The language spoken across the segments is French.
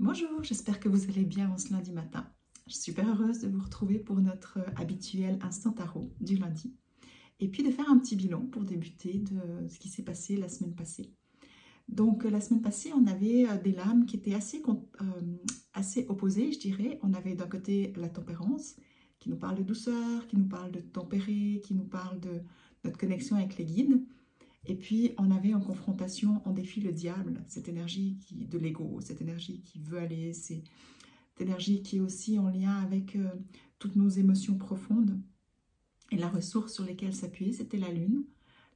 Bonjour, j'espère que vous allez bien en ce lundi matin. Je suis super heureuse de vous retrouver pour notre habituel instant tarot du lundi. Et puis de faire un petit bilan pour débuter de ce qui s'est passé la semaine passée. Donc la semaine passée, on avait euh, des lames qui étaient assez, euh, assez opposées, je dirais. On avait d'un côté la tempérance, qui nous parle de douceur, qui nous parle de tempérer, qui nous parle de notre connexion avec les guides. Et puis, on avait en confrontation, en défi le diable, cette énergie qui, de l'ego, cette énergie qui veut aller, cette énergie qui est aussi en lien avec euh, toutes nos émotions profondes. Et la ressource sur laquelle s'appuyer, c'était la lune.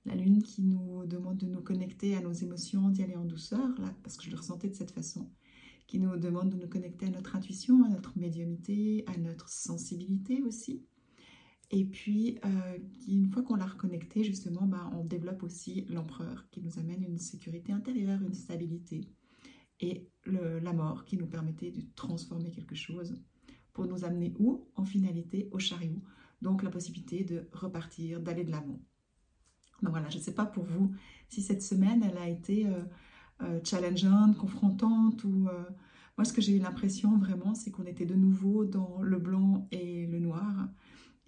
La lune qui nous demande de nous connecter à nos émotions, d'y aller en douceur, là, parce que je le ressentais de cette façon, qui nous demande de nous connecter à notre intuition, à notre médiumité, à notre sensibilité aussi. Et puis, euh, une fois qu'on l'a reconnecté, justement, bah, on développe aussi l'empereur qui nous amène une sécurité intérieure, une stabilité. Et la mort qui nous permettait de transformer quelque chose pour nous amener où? En finalité, au chariot. Donc la possibilité de repartir, d'aller de l'avant. Donc voilà, je ne sais pas pour vous si cette semaine, elle a été euh, euh, challengeante, confrontante moi, ce que j'ai eu l'impression vraiment, c'est qu'on était de nouveau dans le blanc et le noir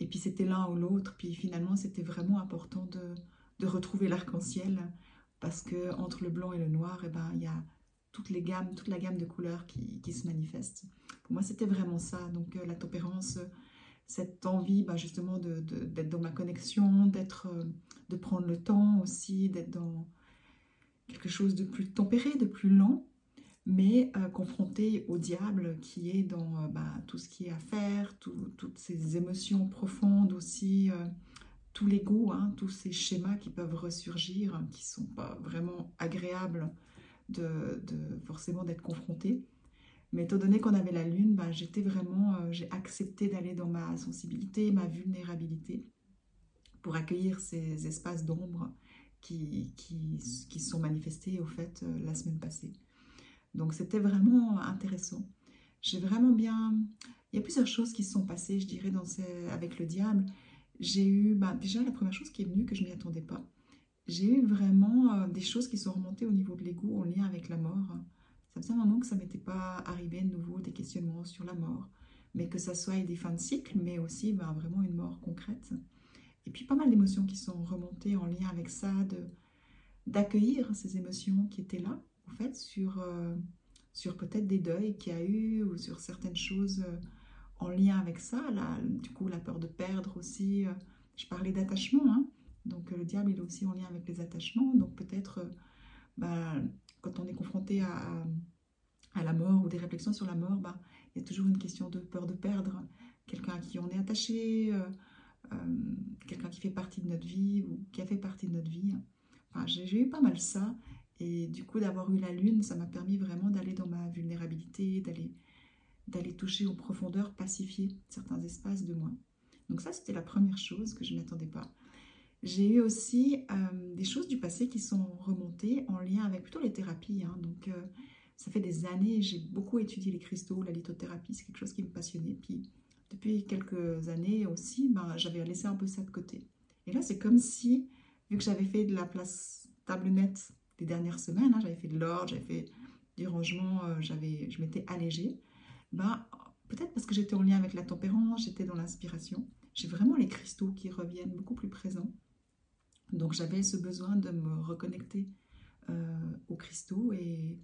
et puis c'était l'un ou l'autre. Puis finalement, c'était vraiment important de, de retrouver l'arc-en-ciel parce que entre le blanc et le noir, eh ben, il y a toutes les gammes, toute la gamme de couleurs qui, qui se manifestent. Pour moi, c'était vraiment ça. Donc euh, la tempérance, cette envie bah, justement d'être de, dans ma connexion, d'être, euh, de prendre le temps aussi, d'être dans quelque chose de plus tempéré, de plus lent mais euh, confronté au diable qui est dans euh, bah, tout ce qui est à faire, toutes ces émotions profondes aussi, euh, tout l'ego, hein, tous ces schémas qui peuvent ressurgir, qui ne sont pas vraiment agréables de, forcément d'être confrontés. Mais étant donné qu'on avait la lune, bah, j'étais vraiment, j'ai accepté d'aller dans ma sensibilité, ma vulnérabilité, pour accueillir ces espaces d'ombre qui, qui, qui sont manifestés au fait la semaine passée. Donc c'était vraiment intéressant. J'ai vraiment bien... Il y a plusieurs choses qui se sont passées, je dirais, dans avec le diable. J'ai eu, bah, déjà la première chose qui est venue, que je m'y attendais pas, j'ai eu vraiment euh, des choses qui sont remontées au niveau de l'ego en lien avec la mort. Ça faisait un moment que ça m'était pas arrivé de nouveau, des questionnements sur la mort, mais que ça soit des fins de cycle, mais aussi bah, vraiment une mort concrète. Et puis pas mal d'émotions qui sont remontées en lien avec ça, d'accueillir ces émotions qui étaient là, en fait, sur, euh, sur peut-être des deuils qu'il y a eu ou sur certaines choses euh, en lien avec ça. Là, du coup, la peur de perdre aussi. Euh, je parlais d'attachement, hein. donc le diable il est aussi en lien avec les attachements. Donc peut-être, bah, quand on est confronté à, à, la mort ou des réflexions sur la mort, bah, il y a toujours une question de peur de perdre quelqu'un à qui on est attaché, quelqu'un qui fait partie de notre vie ou qui a fait partie de notre vie. J'ai eu pas mal ça. Et du coup, d'avoir eu la lune, ça m'a permis vraiment d'aller dans ma vulnérabilité, d'aller d'aller toucher en profondeur, pacifier certains espaces de moi. Donc ça, c'était la première chose que je n'attendais pas. J'ai eu aussi euh, des choses du passé qui sont remontées en lien avec plutôt les thérapies. Hein. Donc euh, ça fait des années, j'ai beaucoup étudié les cristaux, la lithothérapie, c'est quelque chose qui me passionnait. Puis depuis quelques années aussi, ben, j'avais laissé un peu ça de côté. Et là, c'est comme si, vu que j'avais fait de la place table nette les dernières semaines, hein, j'avais fait de l'ordre, j'avais fait du rangement, euh, j'avais, je m'étais allégée, ben, peut-être parce que j'étais en lien avec la tempérance, j'étais dans l'inspiration, j'ai vraiment les cristaux qui reviennent beaucoup plus présents. Donc j'avais ce besoin de me reconnecter euh, aux cristaux et,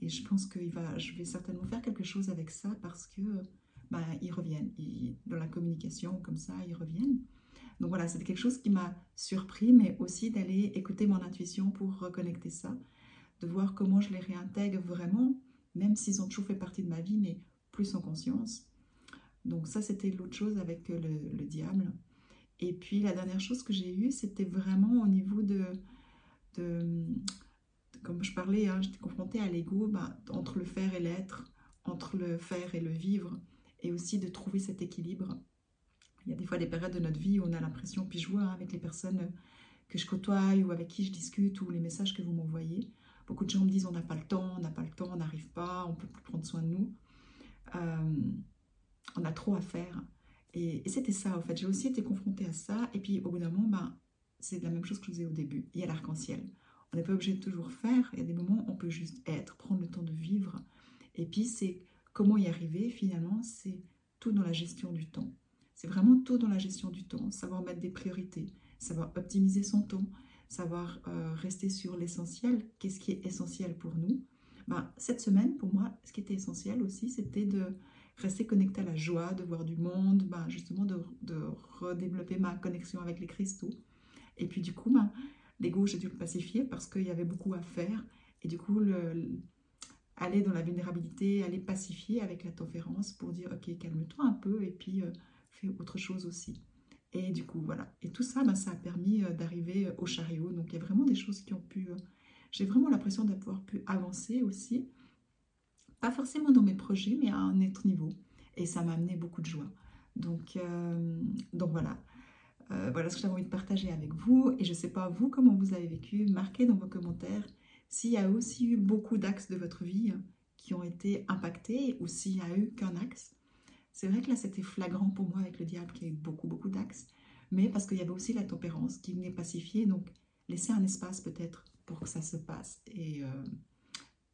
et je pense que va, je vais certainement faire quelque chose avec ça parce que ben, ils reviennent. dans la communication, comme ça, ils reviennent. Donc voilà, c'était quelque chose qui m'a surpris, mais aussi d'aller écouter mon intuition pour reconnecter ça, de voir comment je les réintègre vraiment, même s'ils ont toujours fait partie de ma vie, mais plus en conscience. Donc ça, c'était l'autre chose avec le, diable. Et puis la dernière chose que j'ai eue, c'était vraiment au niveau de, comme je parlais, hein, j'étais confrontée à l'ego, bah, entre le faire et l'être, entre le faire et le vivre, et aussi de trouver cet équilibre. Il y a des fois des périodes de notre vie où on a l'impression, puis je vois hein, avec les personnes que je côtoie ou avec qui je discute ou les messages que vous m'envoyez, beaucoup de gens me disent on n'a pas le temps, on n'a pas le temps, on n'arrive pas, on peut plus prendre soin de nous. Euh, on a trop à faire. Et, c'était ça, en fait. J'ai aussi été confrontée à ça. Et puis, au bout d'un moment, ben, c'est la même chose que je vous disais au début. Il y a l'arc-en-ciel. On n'est pas obligé de toujours faire. Il y a des moments où on peut juste être, prendre le temps de vivre. Et puis, c'est comment y arriver, finalement, c'est tout dans la gestion du temps. C'est vraiment tout dans la gestion du temps, savoir mettre des priorités, savoir optimiser son temps, savoir euh, rester sur l'essentiel. Qu'est-ce qui est essentiel pour nous? Ben, Cette semaine, pour moi, ce qui était essentiel aussi, c'était de rester connecté à la joie, de voir du monde, ben, justement de, redévelopper ma connexion avec les cristaux. Et puis du coup, ben, l'ego, j'ai dû le pacifier parce qu'il y avait beaucoup à faire. Et du coup, le, aller dans la vulnérabilité, aller pacifier avec la tempérance pour dire, ok, calme-toi un peu et puis euh, fais autre chose aussi. Et du coup, voilà. Et tout ça, ben, ça a permis euh, d'arriver euh, au chariot. Donc, il y a vraiment des choses qui ont pu... J'ai vraiment l'impression d'avoir pu avancer aussi. Pas forcément dans mes projets, mais à un autre niveau. Et ça m'a amené beaucoup de joie. Donc, donc voilà. voilà ce que j'avais envie de partager avec vous. Et je ne sais pas, vous, comment vous avez vécu. Marquez dans vos commentaires s'il y a aussi eu beaucoup d'axes de votre vie qui ont été impactés ou s'il n'y a eu qu'un axe. C'est vrai que là, c'était flagrant pour moi avec le diable qui a eu beaucoup, beaucoup d'axes, mais parce qu'il y avait aussi la tempérance qui venait pacifier, donc laisser un espace peut-être pour que ça se passe et, euh,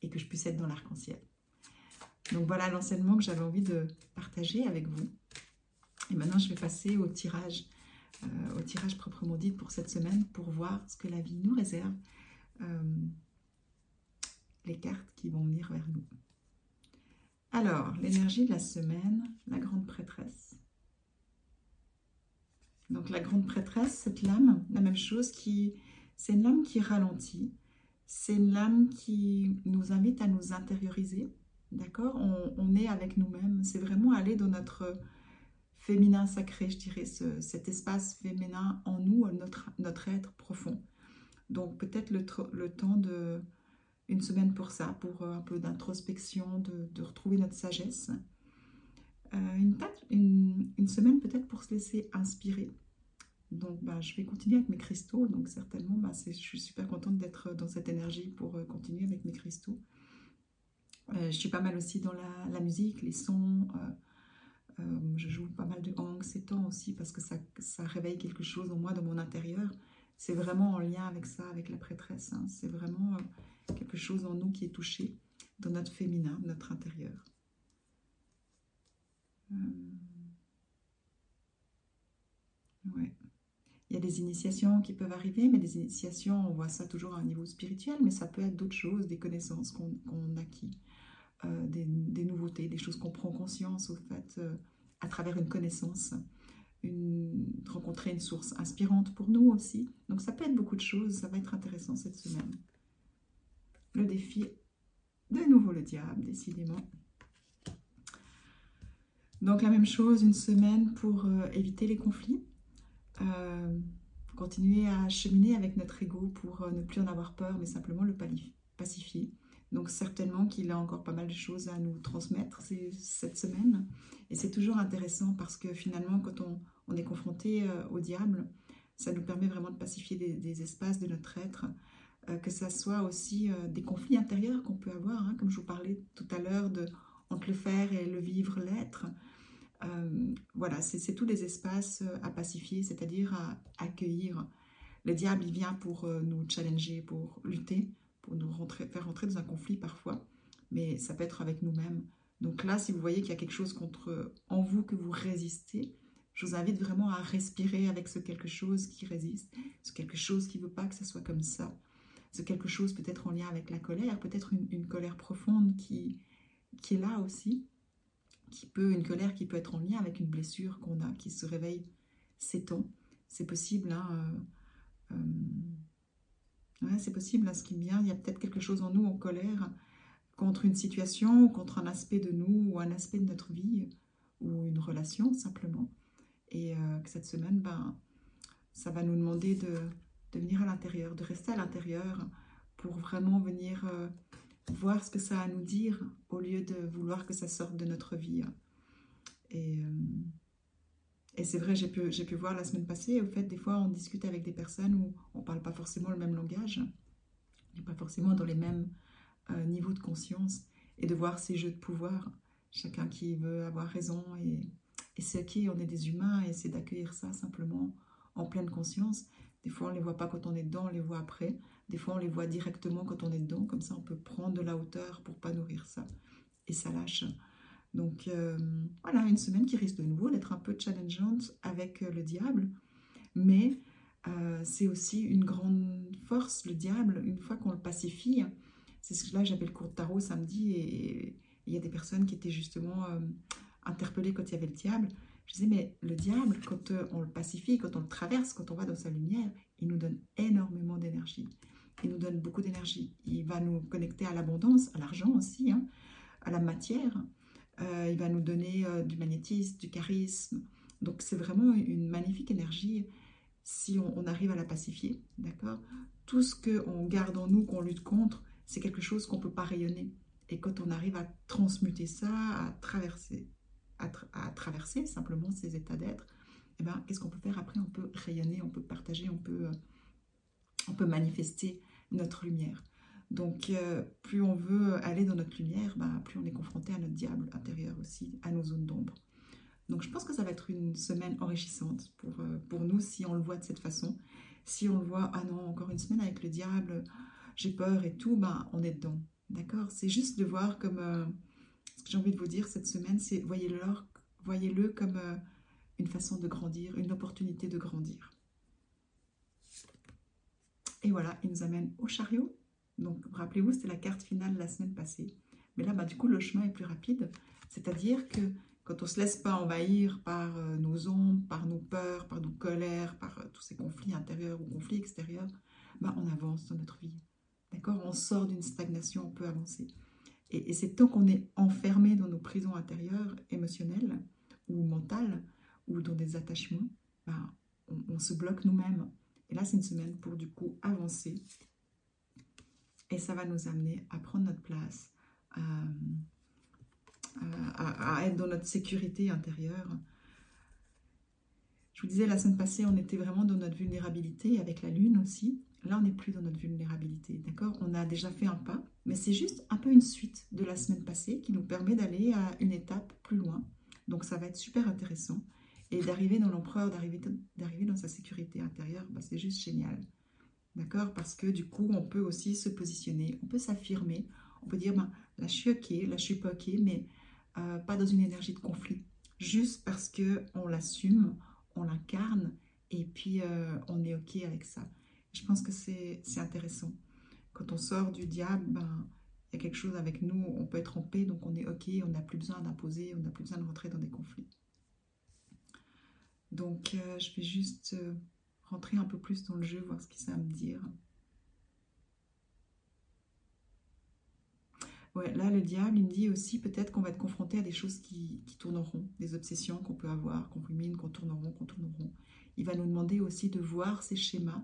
que je puisse être dans l'arc-en-ciel. Donc voilà l'enseignement que j'avais envie de partager avec vous. Et maintenant, je vais passer au tirage, euh, au tirage proprement dit pour cette semaine, pour voir ce que la vie nous réserve. Euh, les cartes qui vont venir vers nous. Alors, l'énergie de la semaine, la grande prêtresse. Donc la grande prêtresse, cette lame, la même chose, qui, c'est une lame qui ralentit, c'est une lame qui nous invite à nous intérioriser, d'accord? On, est avec nous-mêmes, c'est vraiment aller dans notre féminin sacré, je dirais, cet espace féminin en nous, notre, être profond. Donc peut-être le temps de une semaine pour ça, pour euh, un peu d'introspection, de, retrouver notre sagesse. Euh, une, semaine peut-être pour se laisser inspirer. Donc bah, je vais continuer avec mes cristaux, donc certainement bah, je suis super contente d'être dans cette énergie pour euh, continuer avec mes cristaux. je suis pas mal aussi dans la, musique, les sons. je joue pas mal de hang ces temps aussi parce que ça, ça réveille quelque chose en moi, dans mon intérieur. C'est vraiment en lien avec ça, avec la prêtresse. Hein. C'est vraiment quelque chose en nous qui est touché dans notre féminin, notre intérieur. Euh, ouais. Il y a des initiations qui peuvent arriver, mais des initiations, on voit ça toujours à un niveau spirituel, mais ça peut être d'autres choses, des connaissances qu'on acquis, euh, des, nouveautés, des choses qu'on prend conscience au fait euh, à travers une connaissance, une, rencontrer une source inspirante pour nous aussi. Donc ça peut être beaucoup de choses, ça va être intéressant cette semaine le défi. De nouveau le diable, décidément. Donc la même chose, une semaine pour euh, éviter les conflits. Euh, continuer à cheminer avec notre ego pour euh, ne plus en avoir peur, mais simplement le pacifier. Donc certainement qu'il a encore pas mal de choses à nous transmettre cette semaine. Et c'est toujours intéressant parce que finalement, quand on, est confronté au diable, ça nous permet vraiment de pacifier des espaces de notre être que ça soit aussi euh, des conflits intérieurs qu'on peut avoir, hein, comme je vous parlais tout à l'heure de entre le faire et le vivre, l'être. Euh, voilà, c'est tous des espaces à pacifier, c'est-à-dire à accueillir. Le diable, il vient pour nous challenger, pour lutter, pour nous faire rentrer dans un conflit parfois, mais ça peut être avec nous-mêmes. Donc là, si vous voyez qu'il y a quelque chose contre en vous que vous résistez, je vous invite vraiment à respirer avec ce quelque chose qui résiste, ce quelque chose qui ne veut pas que ça soit comme ça quelque chose peut-être en lien avec la colère, peut-être une, colère profonde qui, qui est là aussi, qui peut, une colère qui peut être en lien avec une blessure qu'on a, qui se réveille s'étend. C'est possible, hein, euh, euh, c'est possible, à ce qui vient, il y a peut-être quelque chose en nous en colère contre une situation, contre un aspect de nous, ou un aspect de notre vie, ou une relation simplement. Et euh, que cette semaine, ben, ça va nous demander de, de venir à l'intérieur, de rester à l'intérieur pour vraiment venir euh, voir ce que ça a à nous dire au lieu de vouloir que ça sorte de notre vie. Et, euh, et c'est vrai, j'ai pu, pu voir la semaine passée, au fait, des fois on discute avec des personnes où on ne parle pas forcément le même langage, n'est pas forcément dans les mêmes euh, niveaux de conscience, et de voir ces jeux de pouvoir, chacun qui veut avoir raison, et, et c'est qui, on est des humains, et c'est d'accueillir ça simplement en pleine conscience, des fois, on ne les voit pas quand on est dedans, on les voit après. Des fois, on les voit directement quand on est dedans. Comme ça, on peut prendre de la hauteur pour pas nourrir ça. et ça lâche. Donc euh, voilà, une semaine qui risque de nouveau d'être un peu challengeante avec euh, le diable, mais euh, c'est aussi une grande force, le diable, une fois qu'on le pacifie. C'est ce que là j'avais le cours de tarot samedi et il y a des personnes qui étaient justement interpellées quand il y avait le diable. Je disais, mais le diable, quand on le pacifie, quand on le traverse, quand on va dans sa lumière, il nous donne énormément d'énergie. Il nous donne beaucoup d'énergie. Il va nous connecter à l'abondance, à l'argent aussi, hein, à la matière. Euh, il va nous donner euh, du magnétisme, du charisme. Donc c'est vraiment une magnifique énergie si on, arrive à la pacifier, d'accord? Tout ce qu'on garde en nous, qu'on lutte contre, c'est quelque chose qu'on ne peut pas rayonner. Et quand on arrive à transmuter ça, à traverser, à, traverser simplement ces états d'être, eh ben, qu'est-ce qu'on peut faire? Après On peut rayonner, on peut partager, on peut, euh, on peut manifester notre lumière. Donc, euh, plus on veut aller dans notre lumière, bah, plus on est confronté à notre diable intérieur aussi, à nos zones d'ombre. Donc, je pense que ça va être une semaine enrichissante pour, euh, pour nous si on le voit de cette façon. Si on le voit, ah non, encore une semaine avec le diable, j'ai peur et tout, bah, on est dedans. D'accord? C'est juste de voir comme. Euh, ce que j'ai envie de vous dire cette semaine, c'est voyez-le voyez comme une façon de grandir, une opportunité de grandir. Et voilà, il nous amène au chariot. Donc, rappelez-vous, c'était la carte finale la semaine passée. Mais là, bah, du coup, le chemin est plus rapide. C'est-à-dire que quand on ne se laisse pas envahir par euh, nos ombres, par nos peurs, par nos colères, par euh, tous ces conflits intérieurs ou conflits extérieurs, bah, on avance dans notre vie. D'accord? On sort d'une stagnation, on peut avancer. Et, c'est tant qu'on est enfermé dans nos prisons intérieures, émotionnelles ou mentales, ou dans des attachements, bah, on, on se bloque nous-mêmes. Et là, c'est une semaine pour du coup avancer et ça va nous amener à prendre notre place, à, être dans notre sécurité intérieure. Je vous disais, la semaine passée, on était vraiment dans notre vulnérabilité, avec la lune aussi. Là, on n'est plus dans notre vulnérabilité, d'accord? On a déjà fait un pas, mais c'est juste un peu une suite de la semaine passée qui nous permet d'aller à une étape plus loin. Donc, ça va être super intéressant. Et d'arriver dans l'empereur, d'arriver dans sa sécurité intérieure, bah, c'est juste génial. D'accord? Parce que du coup, on peut aussi se positionner, on peut s'affirmer, on peut dire, ben, là je suis ok, là je suis pas ok, mais euh, pas dans une énergie de conflit. Juste parce que on l'assume, on l'incarne, et puis euh, on est ok avec ça. Je pense que c'est intéressant. Quand on sort du diable, ben, il y a quelque chose avec nous, on peut être en paix, donc on est ok, on n'a plus besoin d'imposer, on n'a plus besoin de rentrer dans des conflits. Donc euh, je vais juste rentrer un peu plus dans le jeu, voir ce que ça va me dire. Ouais, là, le diable, il me dit aussi peut-être qu'on va être confronté à des choses qui, tourneront, des obsessions qu'on peut avoir, qu'on rumine, qu'on tourneront, qu'on tourneront. Il va nous demander aussi de voir ces schémas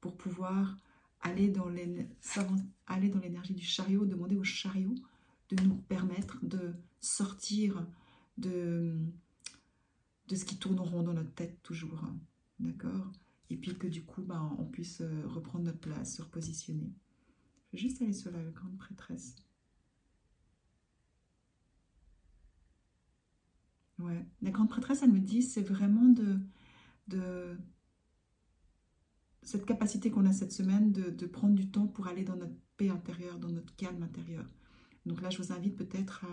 pour pouvoir aller dans l'énergie du chariot, demander au chariot de nous permettre de sortir de, de ce qui tourneront dans notre tête toujours. D'accord? Et puis que du coup, ben, on puisse euh, reprendre notre place, se repositionner. Je vais juste aller sur la grande prêtresse. Ouais, la grande prêtresse, elle me dit, c'est vraiment de, de cette capacité qu'on a cette semaine de, prendre du temps pour aller dans notre paix intérieure, dans notre calme intérieur. Donc là, je vous invite peut-être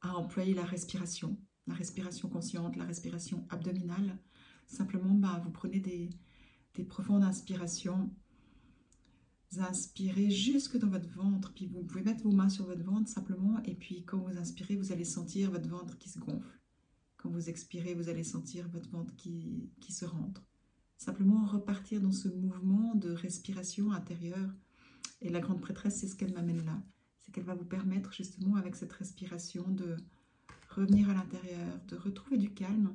à, employer la respiration, la respiration consciente, la respiration abdominale, Simplement, bah, vous prenez des, profondes inspirations. Vous inspirez jusque dans votre ventre, puis vous pouvez mettre vos mains sur votre ventre simplement, et puis quand vous inspirez, vous allez sentir votre ventre qui se gonfle. Quand vous expirez, vous allez sentir votre ventre qui se rentre. Simplement repartir dans ce mouvement de respiration intérieure. Et la grande prêtresse, c'est ce qu'elle m'amène là. C'est qu'elle va vous permettre justement avec cette respiration de revenir à l'intérieur, de retrouver du calme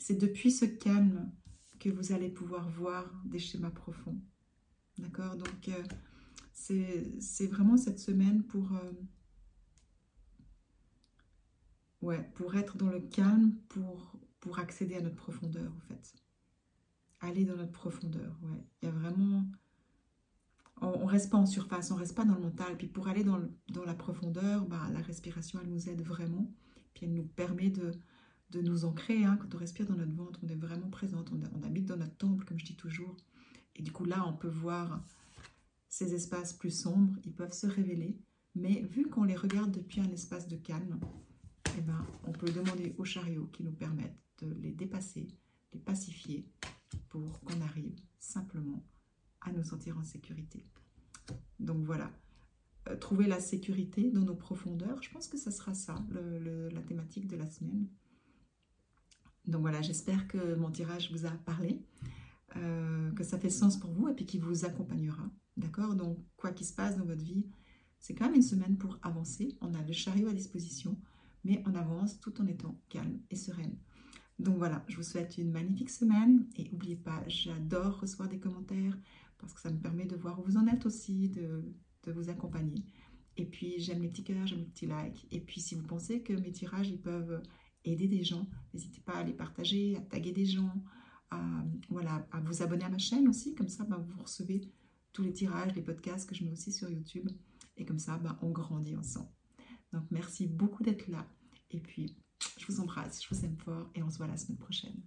c'est depuis ce calme que vous allez pouvoir voir des schémas profonds. D'accord? Donc, euh, c'est vraiment cette semaine pour, euh, ouais, pour être dans le calme, pour, pour accéder à notre profondeur, en fait. Aller dans notre profondeur, ouais. Il y a vraiment... On ne reste pas en surface, on reste pas dans le mental. Puis pour aller dans, dans la profondeur, bah, la respiration, elle nous aide vraiment. Puis elle nous permet de, de nous ancrer. Hein. Quand on respire dans notre ventre, on est vraiment présente, on, habite dans notre temple, comme je dis toujours. Et du coup, là, on peut voir ces espaces plus sombres, ils peuvent se révéler. Mais vu qu'on les regarde depuis un espace de calme, eh ben, on peut demander aux chariots qui nous permettent de les dépasser, les pacifier, pour qu'on arrive simplement à nous sentir sécurité. Donc voilà, euh, trouver la sécurité dans nos profondeurs, je pense que ça sera ça, la thématique de la semaine. Donc voilà, j'espère que mon tirage vous a parlé, euh, que ça fait sens pour vous et puis qu'il vous accompagnera. D'accord? Donc, quoi qu'il se passe dans votre vie, c'est quand même une semaine pour avancer. On a le chariot à disposition, mais on avance tout en étant calme et sereine. Donc voilà, je vous souhaite une magnifique semaine et n'oubliez pas, j'adore recevoir des commentaires parce que ça me permet de voir où vous en êtes aussi, de, vous accompagner. Et puis j'aime les petits cœurs, j'aime les petits likes. Et puis si vous pensez que mes tirages ils peuvent aider des gens, n'hésitez pas à les partager, à taguer des gens, à, voilà, vous abonner à ma chaîne aussi, comme ça ben, vous recevez tous les tirages, les podcasts que je mets aussi sur YouTube. Et comme ça, ben, on grandit ensemble. Donc merci beaucoup d'être là. Et puis, je vous embrasse, je vous aime fort et on se voit la semaine prochaine.